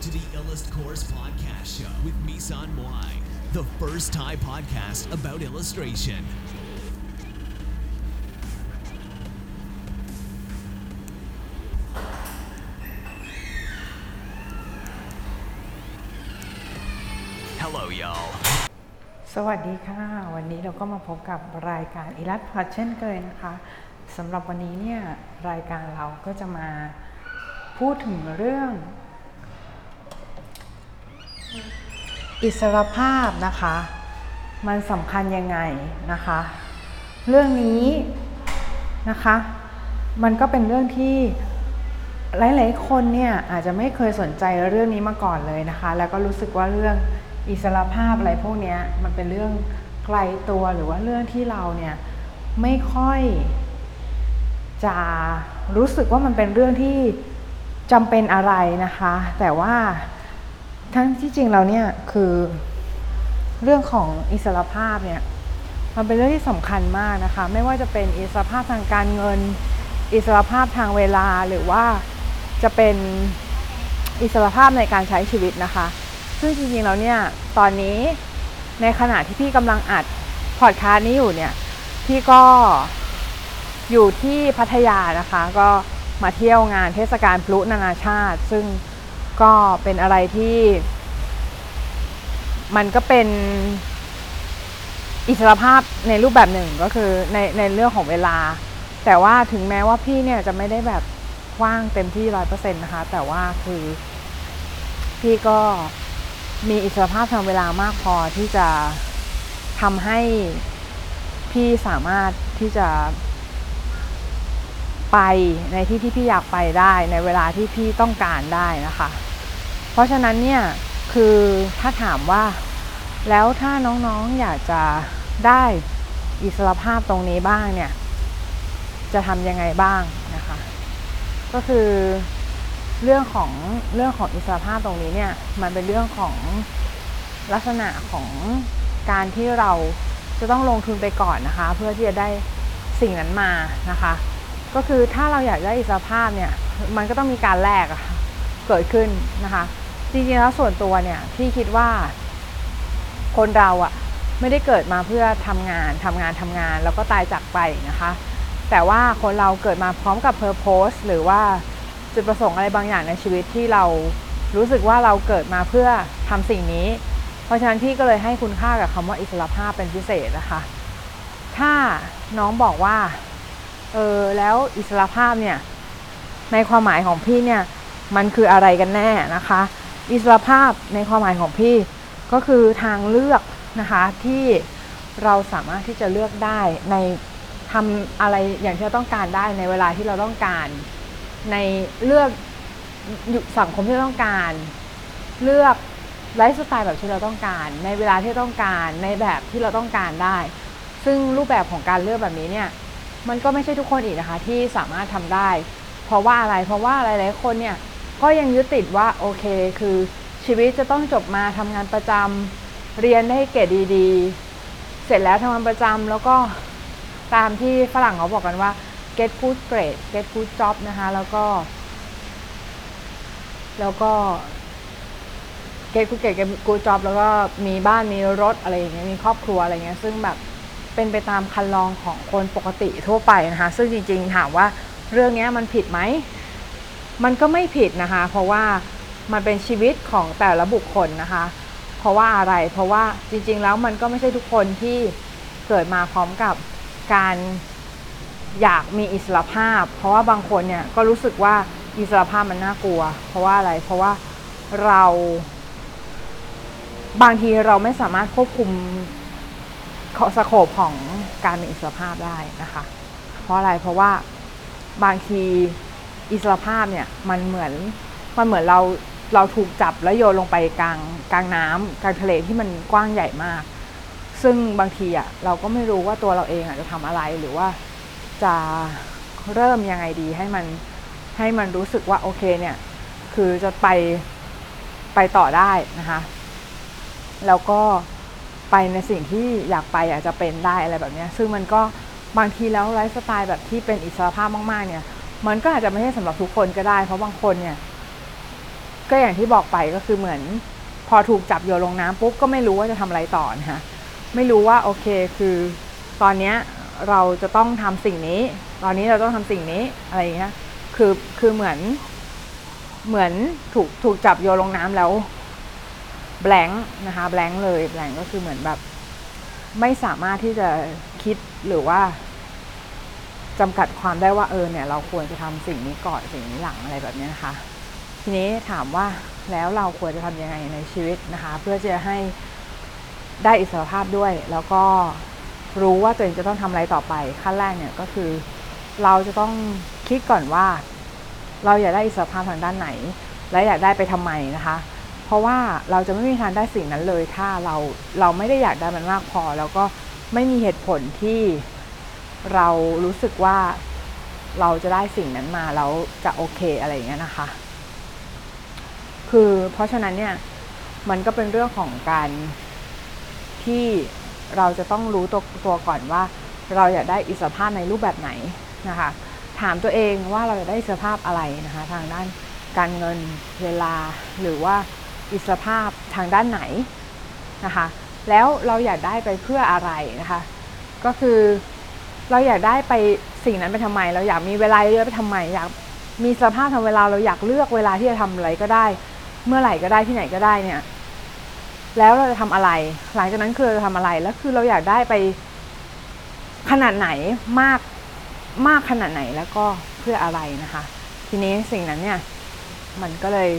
to the Illust Course Podcast Show with Misan Moai, the first Thai podcast about illustration. ฮัลโหล y'all สวัสดีค่ะ วันนี้เราก็มาพบกับรายการอิรัตพอดเช่นเคยนะคะสำหรับวันนี้เนี่ยรายการเราก็จะมาพูดถึงเรื่อง อิสรภาพนะคะ มันสำคัญยังไงนะคะ เรื่องนี้นะคะ มันก็เป็นเรื่องที่หลาย ๆ คนเนี่ยอาจจะไม่เคยสนใจเรื่องนี้มาก่อนเลยนะคะ แล้วก็รู้สึกว่าเรื่องอิสรภาพอะไรพวกนี้มันเป็นเรื่องไกลตัวหรือว่าเรื่องที่เราเนี่ยไม่ค่อยจะรู้สึกว่ามันเป็นเรื่องที่จำเป็นอะไรนะคะ แต่ว่า ทั้งที่จริงเราเนี่ยคือเรื่องของอิสรภาพเนี่ยมันเป็นเรื่องที่สำคัญมากนะคะ ไม่ว่าจะเป็นอิสรภาพทางการเงิน อิสรภาพทางเวลาหรือว่าจะเป็นอิสรภาพในการใช้ชีวิตนะคะ ซึ่งจริงๆแล้วเนี่ยตอนนี้ในขณะที่พี่กำลังอัดพอดคาสต์นี้อยู่เนี่ยพี่ก็อยู่ที่พัทยานะคะ ก็มาเที่ยวงานเทศกาลพลุนานาชาติ ซึ่ง ก็เป็นอะไรที่ มันก็เป็นอิสรภาพในรูปแบบหนึ่งก็คือในในเรื่องของเวลา แต่ว่าถึงแม้ว่าพี่เนี่ยจะไม่ได้แบบกว้างเต็มที่ร้อยเปอร์เซ็นต์นะคะ แต่ว่าคือ พี่ก็มีอิสรภาพทางเวลามากพอที่จะทำให้พี่สามารถที่จะไปในที่ที่พี่อยากไปได้ในเวลาที่พี่ต้องการได้นะคะ เพราะฉะนั้นเนี่ยคือถ้าถามว่าแล้วถ้าน้องๆอยากจะได้อิสรภาพตรงนี้บ้างเนี่ย จะทำยังไงบ้างนะคะ ก็คือเรื่องของเรื่องของอิสรภาพตรงนี้เนี่ยมันเป็นเรื่องของลักษณะของการที่เราจะต้องลงทุนไปก่อนนะคะ เพื่อที่จะได้สิ่งนั้นมานะคะ ก็คือถ้าเราอยากได้อิสรภาพเนี่ย มันก็ต้องมีการแลกเกิดขึ้นนะคะ จริงๆแล้วส่วนตัวเนี่ยพี่คิดว่า คนเราอะไม่ได้เกิดมาเพื่อทำงานทำงานทำงาน แล้วก็ตายจากไปนะคะ แต่ว่าคนเราเกิดมาพร้อมกับเพอร์โพสหรือว่าจุดประสงค์อะไรบางอย่างในชีวิตที่เรารู้สึกว่าเราเกิดมาเพื่อทำสิ่งนี้ เพราะฉะนั้นพี่ก็เลยให้คุณค่ากับคำว่าอิสรภาพเป็นพิเศษนะคะ ถ้าน้องบอกว่าเออแล้วอิสรภาพเนี่ยในความหมายของพี่เนี่ยมันคืออะไรกันแน่นะคะ อิสรภาพในความหมายของพี่ก็คือทางเลือกนะคะที่เราสามารถที่จะเลือกได้ในทำอะไรอย่างที่เราต้องการได้ในเวลาที่เราต้องการ ในเลือกอยู่สังคมที่เราต้องการ เลือกไลฟ์สไตล์แบบที่เราต้องการ ในเวลาที่ต้องการในแบบที่เราต้องการได้ ซึ่งรูปแบบของการเลือกแบบนี้เนี่ยมันก็ไม่ใช่ทุกคนอีกนะคะที่สามารถทำได้ เพราะว่าอะไรเพราะว่าหลายๆคนเนี่ย ก็ยังยึดติดว่าโอเค คือชีวิตจะต้องจบมาทำงานประจำเรียนได้เกรดดีๆ เสร็จแล้วทำงานประจำแล้วก็ตามที่ฝรั่งเขาบอกกันว่า get good grade get good job นะคะ แล้วก็ แล้วก็ get good grade get good job แล้วก็มีบ้านมีรถอะไรอย่างเงี้ยมีครอบครัวอะไรเงี้ยซึ่งแบบเป็นไปตามคันลองของคนปกติทั่วไปนะคะ ซึ่งจริงๆถามว่าเรื่องนี้มันผิดไหม มันก็ไม่ผิดนะคะ เพราะว่ามันเป็นชีวิตของแต่ละบุคคลนะคะ เพราะว่าอะไรเพราะว่าจริง ๆ แล้วมันก็ไม่ใช่ทุกคนที่เกิดมาพร้อมกับการอยากมีอิสระภาพ เพราะว่าบางคนเนี่ยก็รู้สึกว่าอิสระภาพมันน่ากลัว เพราะว่าอะไรเพราะว่าเรา บางทีเราไม่สามารถควบคุมสโคปของการมีอิสระภาพได้นะคะ เพราะอะไรเพราะว่าบางที อิสรภาพเนี่ยมันเหมือนมันเหมือนเราเราถูกจับแล้วโยนลงไปกลางกลางน้ำกลางทะเลที่มันกว้างใหญ่มาก ซึ่งบางทีอะเราก็ไม่รู้ว่าตัวเราเองอะจะทำอะไรหรือว่าจะเริ่มยังไงดีให้มันให้มันรู้สึกว่าโอเคเนี่ยคือจะไปไปต่อได้นะคะแล้วก็ไปในสิ่งที่อยากไปอาจจะเป็นได้อะไรแบบนี้ซึ่งมันก็บางทีแล้วไลฟ์สไตล์แบบที่เป็นอิสระภาพมากๆเนี่ย มันก็อาจจะไม่ใช่สำหรับทุกคนก็ได้ เพราะบางคนเนี่ย ก็อย่างที่บอกไปก็คือเหมือน พอถูกจับโยนลงน้ำปุ๊บก็ไม่รู้ว่าจะทำอะไรต่อนะคะไม่รู้ว่าโอเคคือ ตอนเนี้ยเราจะต้องทำสิ่งนี้ ตอนนี้เราต้องทำสิ่งนี้อะไรอย่างเงี้ยคือคือเหมือนเหมือนถูกถูกจับโยนลงน้ำแล้วแบงค์นะคะแบงค์เลยแบงค์ก็คือเหมือนแบบ ไม่สามารถที่จะคิดหรือว่า จำกัดความได้ว่าเออเนี่ยเราควรจะทำสิ่งนี้ก่อนสิ่งนี้หลังอะไรแบบนี้นะคะ ทีนี้ถามว่าแล้วเราควรจะทำยังไงในชีวิตนะคะ เพื่อจะให้ได้อิสรภาพด้วย แล้วก็รู้ว่าตัวเองจะต้องทำอะไรต่อไปขั้นแรกเนี่ยก็คือ เราจะต้องคิดก่อนว่า เราอยากได้อิสรภาพทางด้านไหน และอยากได้ไปทำไมนะคะ เพราะว่าเราจะไม่มีทางได้สิ่งนั้นเลย ถ้าเราเราไม่ได้อยากได้มันมากพอ แล้วก็ไม่มีเหตุผลที่ เรารู้สึกว่าเราจะได้สิ่งนั้นมาแล้วจะโอเคอะไรอย่างเงี้ยนะคะ คือเพราะฉะนั้นเนี่ยมันก็เป็นเรื่องของการที่เราจะต้องรู้ตัวตัวก่อนว่า เราอยากได้อิสรภาพในรูปแบบไหนนะคะ ถามตัวเองว่าเราอยากได้อิสรภาพอะไรนะคะ ทางด้านการเงินเวลาหรือว่าอิสรภาพทางด้านไหนนะคะ แล้วเราอยากได้ไปเพื่ออะไรนะคะ ก็คือ เราอยากได้ไปสิ่งนั้นไปทำไม เราอยากมีเวลาเยอะไปทำไมอยากมีสภาพทาเวลาเราอยากเลือกเวลาที่จะทำอะไรก็ได้ เมื่อไหร่ก็ได้ที่ไหนก็ได้เนี่ย แล้วเราจะทำอะไร หลังจากนั้นคือเราจะทำอะไรแล้วคือเราอยากได้ไปขนาดไหนมากมากขนาดไหนแล้วก็เพื่ออะไรนะคะ ทีนี้สิ่งนั้นเนี่ย มันก็เลย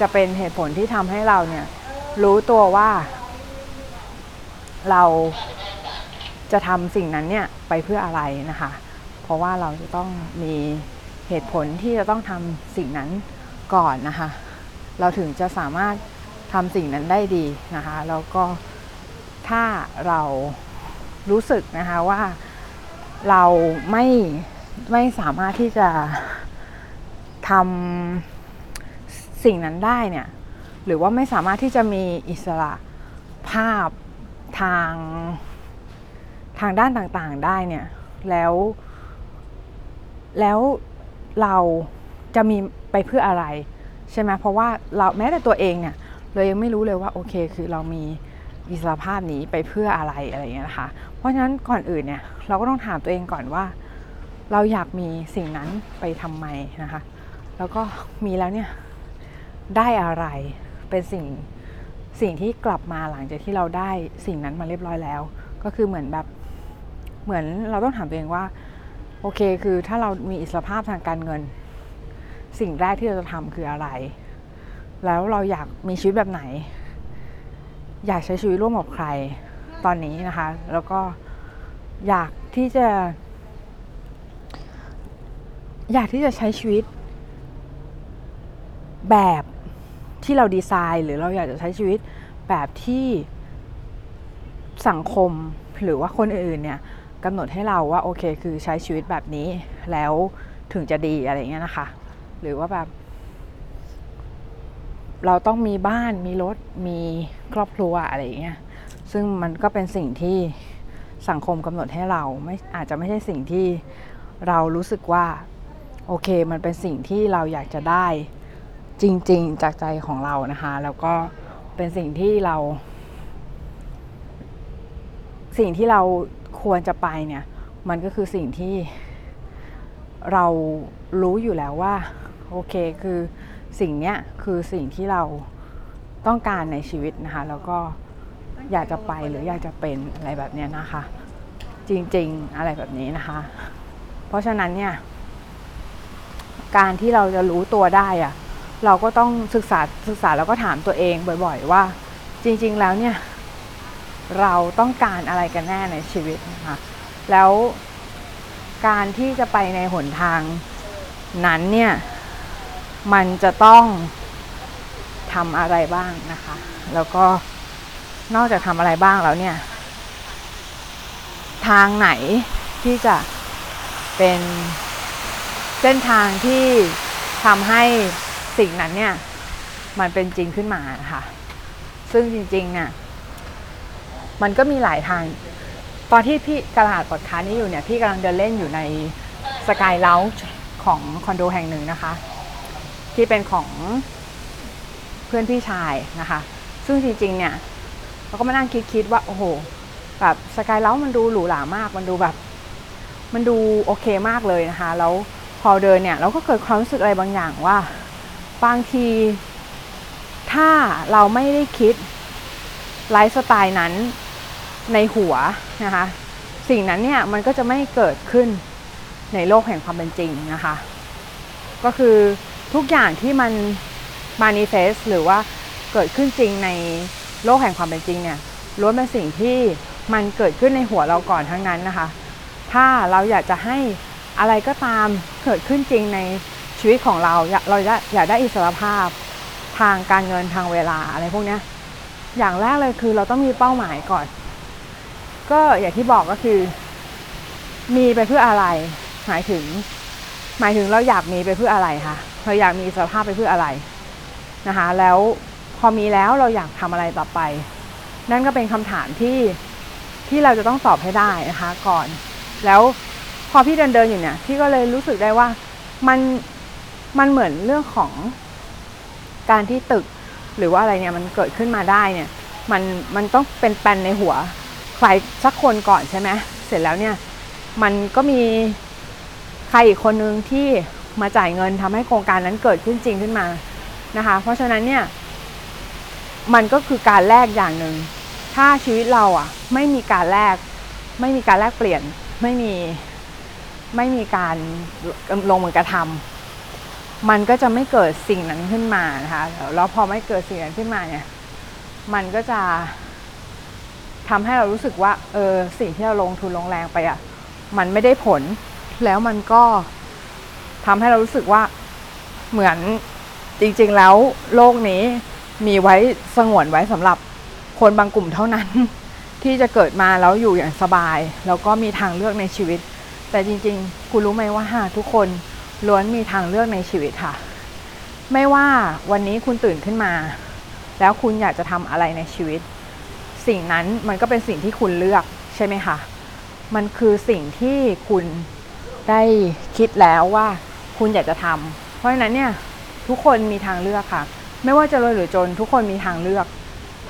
จะเป็นเหตุผลที่ทำให้เราเนี่ย รู้ตัวว่า เรา จะทำสิ่งนั้นเนี่ยไปเพื่ออะไรนะคะ เพราะว่าเราจะต้องมีเหตุผลที่จะต้องทำสิ่งนั้นก่อนนะคะ เราถึงจะสามารถทำสิ่งนั้นได้ดีนะคะ แล้วก็ถ้าเรารู้สึกนะคะว่าเราไม่ไม่สามารถที่จะทำสิ่งนั้นได้เนี่ย หรือว่าไม่สามารถที่จะมีอิสระภาพทาง ทางด้านต่างๆได้เนี่ยแล้ว แล้วเราจะมีไปเพื่ออะไร ใช่ไหมเพราะว่าเราแม้แต่ตัวเองเนี่ยเรายังไม่รู้เลยว่าโอเคคือเรามีอิสรภาพนี้ไปเพื่ออะไรอะไรอย่างเงี้ยนะคะเพราะฉะนั้นก่อนอื่นเนี่ยเราก็ต้องถามตัวเองก่อนว่า เราอยากมีสิ่งนั้นไปทำไมนะคะ แล้วก็มีแล้วเนี่ยได้อะไรเป็นสิ่งสิ่งที่กลับมาหลังจากที่เราได้สิ่งนั้นมาเรียบร้อยแล้ว ก็คือเหมือนแบบ เหมือนเราต้องถามตัวเองว่า โอเคคือถ้าเรามีอิสรภาพทางการเงิน สิ่งแรกที่เราจะทำคืออะไร แล้วเราอยากมีชีวิตแบบไหน อยากใช้ชีวิตร่วมกับใครตอนนี้นะคะ แล้วก็อยากที่จะ อยากที่จะใช้ชีวิต แบบที่เราดีไซน์ หรือเราอยากจะใช้ชีวิตแบบที่สังคมหรือว่าคนอื่นๆเนี่ย กำหนดให้เราว่าโอเคคือใช้ชีวิตแบบนี้แล้วถึงจะดีอะไรเงี้ยนะคะ หรือว่าแบบ เราต้องมีบ้านมีรถมีครอบครัวอะไรเงี้ยซึ่งมันก็เป็นสิ่งที่สังคมกำหนดให้เราไม่อาจจะไม่ใช่สิ่งที่เรารู้สึกว่า โอเค มันเป็นสิ่งที่เราอยากจะได้จริง ๆ จากใจของเรานะคะ แล้วก็เป็นสิ่งที่เรา สิ่งที่เรา ควรจะไปเนี่ย มันก็คือสิ่งที่เรารู้อยู่แล้วว่า โอเคคือสิ่งเนี้ยคือสิ่งที่เราต้องการในชีวิตนะคะ แล้วก็อยากจะไปหรืออยากจะเป็นอะไรแบบเนี้ยนะคะ จริงๆอะไรแบบนี้นะคะ เพราะฉะนั้นเนี่ย การที่เราจะรู้ตัวได้อะเราก็ต้องศึกษาศึกษาแล้วก็ถามตัวเองบ่อย ๆ ว่า จริง ๆ แล้วเนี่ย เราต้องการอะไรกันแน่ในชีวิตนะคะแล้วการที่จะไปในหนทางนั้นเนี่ยมันจะต้องทำอะไรบ้างนะคะ แล้วก็นอกจากทำอะไรบ้างแล้วเนี่ย ทางไหนที่จะเป็นเส้นทางที่ทำให้สิ่งนั้นเนี่ย มันเป็นจริงขึ้นมานะคะ ซึ่งจริงๆเนี่ย มันก็มีหลายทาง ตอนที่พี่กระดาษปอดค้านี้อยู่เนี่ย พี่กำลังเดินเล่นอยู่ในสกายเลาของคอนโดแห่งหนึ่งนะคะ ที่เป็นของเพื่อนพี่ชายนะคะ ซึ่งจริงๆเนี่ยเราก็มานั่งคิดๆว่า โอ้โห แบบสกายเล้ามันดูหรูหรามาก มันดูแบบ มันดูโอเคมากเลยนะคะ แล้วพอเดินเนี่ย เราก็เกิดความรู้สึกอะไรบางอย่างว่า บางที ถ้าเราไม่ได้คิดไลฟ์สไตล์นั้น ในหัวนะคะ สิ่งนั้นเนี่ยมันก็จะไม่เกิดขึ้นในโลกแห่งความเป็นจริงนะคะ ก็คือทุกอย่างที่มัน manifest หรือว่าเกิดขึ้นจริงในโลกแห่งความเป็นจริงเนี่ยล้วนเป็นสิ่งที่มันเกิดขึ้นในหัวเราก่อนทั้งนั้นนะคะ ถ้าเราอยากจะให้อะไรก็ตามเกิดขึ้นจริงในชีวิตของเรา เราอยากได้อิสรภาพทางการเงินทางเวลาอะไรพวกนี้อย่างแรกเลยคือเราต้องมีเป้าหมายก่อน ก็อย่างที่บอกก็คือ มีไปเพื่ออะไร หมายถึง หมายถึงเราอยากมีไปเพื่ออะไรคะเราอยากมีสภาพไปเพื่ออะไรนะคะ แล้วพอมีแล้วเราอยากทำอะไรต่อไป นั่นก็เป็นคำถามที่ที่เราจะต้องตอบให้ได้นะคะ ก่อน แล้วพอพี่เดินเดินอยู่เนี่ยพี่ก็เลยรู้สึกได้ว่ามันมันเหมือนเรื่องของการที่ตึก หรือว่าอะไรเนี่ยมันเกิดขึ้นมาได้เนี่ย มันมันต้องเป็นแปลนในหัว ใครสักคนก่อนใช่ไหมเสร็จแล้วเนี่ยมันก็มีใครอีกคนนึงที่มาจ่ายเงินทำให้โครงการนั้นเกิดขึ้นจริงขึ้นมานะคะ เพราะฉะนั้นเนี่ยมันก็คือการแลกอย่างหนึ่ง ถ้าชีวิตเราอะไม่มีการแลกไม่มีการแลกเปลี่ยนไม่มีไม่มีการลงมือกระทำมันก็จะไม่เกิดสิ่งนั้นขึ้นมานะคะแล้วพอไม่เกิดสิ่งนั้นขึ้นมาเนี่ยมันก็จะ ทำให้เรารู้สึกว่าเออสิ่งที่เราลงทุนลงแรงไปอะมันไม่ได้ผล แล้วมันก็ทำให้เรารู้สึกว่าเหมือนจริง ๆ แล้วโลกนี้มีไว้สงวนไว้สำหรับคนบางกลุ่มเท่านั้น ที่จะเกิดมาแล้วอยู่อย่างสบาย แล้วก็มีทางเลือกในชีวิต แต่จริง ๆ คุณรู้ไหมว่าทุกคนล้วนมีทางเลือกในชีวิตค่ะ ไม่ว่าวันนี้คุณตื่นขึ้นมา แล้วคุณอยากจะทำอะไรในชีวิต สิ่งนั้นมันก็เป็นสิ่งที่คุณเลือกใช่ไหมคะ มันคือสิ่งที่คุณได้คิดแล้วว่าคุณอยากจะทำเพราะฉะนั้นเนี่ยทุกคนมีทางเลือกค่ะ ไม่ว่าจะรวยหรือจนทุกคนมีทางเลือก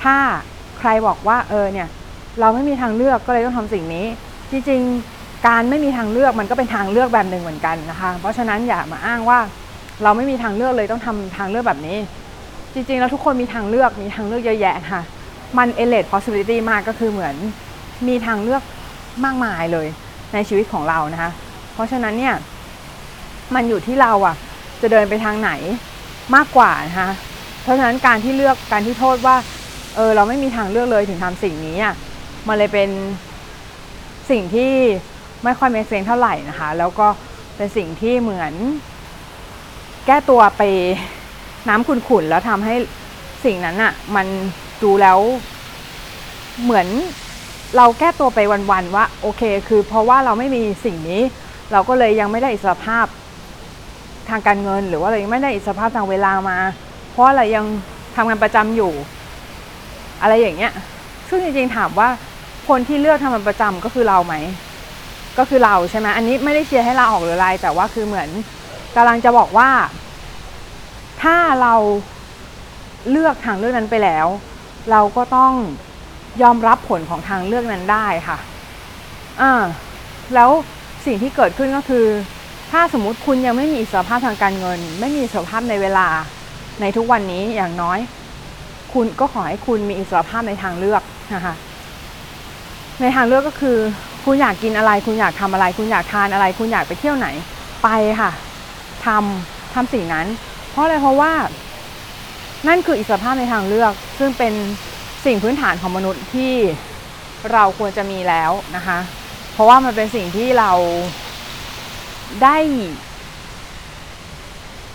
ถ้าใครบอกว่าเออเนี่ยเราไม่มีทางเลือกก็เลยต้องทำสิ่งนี้ จริงๆการไม่มีทางเลือกมันก็เป็นทางเลือกแบบหนึ่งเหมือนกันนะคะ เพราะฉะนั้นอย่ามาอ้างว่าเราไม่มีทางเลือกเลยต้องทำทางเลือกแบบนี้ จริงๆแล้วทุกคนมีทางเลือกมีทางเลือกเยอะแยะค่ะ มัน elevate possibility มากก็คือเหมือนมีทางเลือกมากมายเลยในชีวิตของเรานะคะ เพราะฉะนั้นเนี่ยมันอยู่ที่เราอะจะเดินไปทางไหนมากกว่านะคะเพราะฉะนั้นการที่เลือกการที่โทษว่าเออเราไม่มีทางเลือกเลยถึงทำสิ่งนี้อะมันเลยเป็นสิ่งที่ไม่ค่อยเมคเซนเท่าไหร่นะคะ แล้วก็เป็นสิ่งที่เหมือน แก้ตัวไปน้ำขุ่นๆแล้วทำให้สิ่งนั้นอะมัน ดูแล้วเหมือนเราแก้ตัวไปวันๆว่าโอเค คือเพราะว่าเราไม่มีสิ่งนี้ เราก็เลยยังไม่ได้อิสรภาพทางการเงิน หรือว่าเรายังไม่ได้อิสรภาพทางเวลามา เพราะเรายังทำงานประจำอยู่ อะไรอย่างเงี้ย ซึ่งจริงๆถามว่าคนที่เลือกทำงานประจำก็คือเราไหม ก็คือเราใช่ไหมอันนี้ไม่ได้เชียร์ให้เราออกหรืออะไรแต่ว่าคือเหมือนกำลังจะบอกว่า ถ้าเราเลือกทางเลือกนั้นไปแล้ว เราก็ต้องยอมรับผลของทางเลือกนั้นได้ค่ะอ่าแล้วสิ่งที่เกิดขึ้นก็คือ ถ้าสมมติคุณยังไม่มีอิสรภาพทางการเงิน ไม่มีอิสรภาพในเวลาในทุกวันนี้อย่างน้อย คุณก็ขอให้คุณมีอิสรภาพในทางเลือกนะคะในทางเลือกก็คือ คุณอยากกินอะไร คุณอยากทำอะไร คุณอยากทานอะไร คุณอยากไปเที่ยวไหนไปค่ะทำทำสิ่งนั้น เพราะอะไรเพราะว่า นั่นคืออิสรภาพในทางเลือก ซึ่งเป็นสิ่งพื้นฐานของมนุษย์ที่เราควรจะมีแล้วนะคะ เพราะว่ามันเป็นสิ่งที่เราได้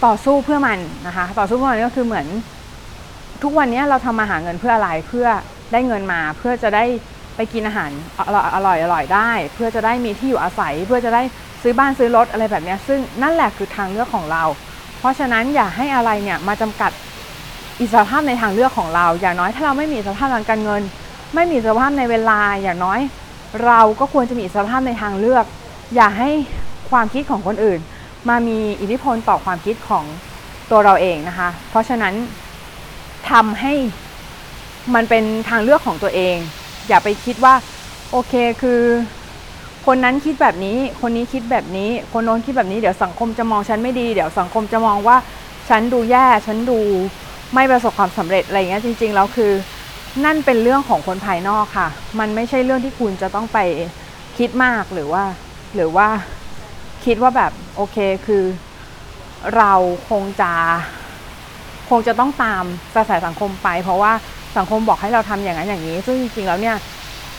ต่อสู้เพื่อมันนะคะ ต่อสู้เพื่อมันก็คือเหมือน ทุกวันนี้เราทำมาหาเงินเพื่ออะไรเพื่อได้เงินมา เพื่อจะได้ไปกินอาหารอร่อยอร่อยอร่อยได้ เพื่อจะได้มีที่อยู่อาศัย เพื่อจะได้ซื้อบ้านซื้อรถอะไรแบบนี้ซึ่งนั่นแหละคือทางเลือกของเรา เพราะฉะนั้นอย่าให้อะไรเนี่ยมาจำกัด อิสรภาพในทางเลือกของเรา อย่างน้อยถ้าเราไม่มีอิสรภาพทางการเงิน ไม่มีอิสรภาพในเวลา อย่างน้อย เราก็ควรจะมีอิสรภาพในทางเลือก อย่าให้ความคิดของคนอื่น มามีอิทธิพลต่อความคิดของตัวเราเองนะคะ เพราะฉะนั้นทำให้มันเป็นทางเลือกของตัวเอง อย่าไปคิดว่าโอเคคือคนนั้นคิดแบบนี้ คนนี้คิดแบบนี้ คนโน้นคิดแบบนี้ เดี๋ยวสังคมจะมองฉันไม่ดี เดี๋ยวสังคมจะมองว่าฉันดูแย่ ฉันดู ไม่ประสบความสำเร็จอะไรเงี้ยจริงๆแล้วคือ นั่นเป็นเรื่องของคนภายนอกค่ะ มันไม่ใช่เรื่องที่คุณจะต้องไปคิดมากหรือว่า หรือว่าคิดว่าแบบโอเคคือ เราคงจะ คงจะต้องตามกระแสสังคมไป เพราะว่าสังคมบอกให้เราทำอย่างนั้นอย่างนี้ ซึ่งจริงๆแล้วเนี่ย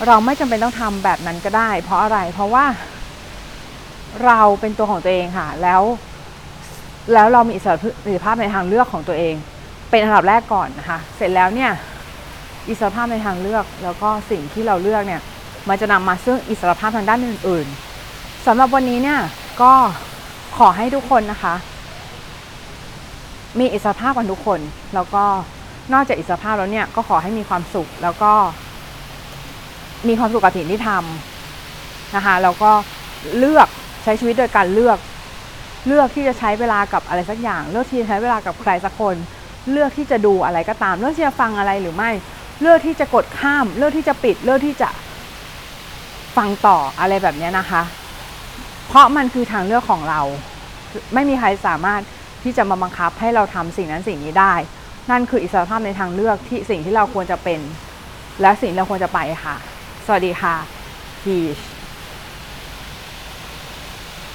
เราไม่จำเป็นต้องทำแบบนั้นก็ได้ เพราะอะไรเพราะว่า เราเป็นตัวของตัวเองค่ะ แล้ว แล้วเรามีอิสระภาพในทางเลือกของตัวเอง เป็นอันดับแรกก่อนนะคะ เสร็จแล้วเนี่ยอิสรภาพในทางเลือก แล้วก็สิ่งที่เราเลือกเนี่ยมันจะนำมาซึ่งอิสรภาพทางด้านอื่น ๆสำหรับวันนี้เนี่ยก็ขอให้ทุกคนนะคะ มีอิสรภาพกันทุกคน แล้วก็นอกจากอิสรภาพแล้วเนี่ยก็ขอให้มีความสุขแล้วก็ มีความสุขกับสิ่งที่ทำนะคะแล้วก็เลือกใช้ชีวิตโดยการเลือก เลือกที่จะใช้เวลากับอะไรสักอย่าง เลือกที่จะใช้เวลากับใครสักคน เลือกที่จะดูอะไรก็ตาม เลือกที่จะฟังอะไรหรือไม่ เลือกที่จะกดข้าม เลือกที่จะปิด เลือกที่จะฟังต่ออะไรแบบนี้นะคะ เพราะมันคือทางเลือกของเรา ไม่มีใครสามารถที่จะมาบังคับให้เราทำสิ่งนั้นสิ่งนี้ได้ นั่นคืออิสรภาพในทางเลือกที่สิ่งที่เราควรจะเป็น และสิ่งเราควรจะไปค่ะ สวัสดีค่ะพีช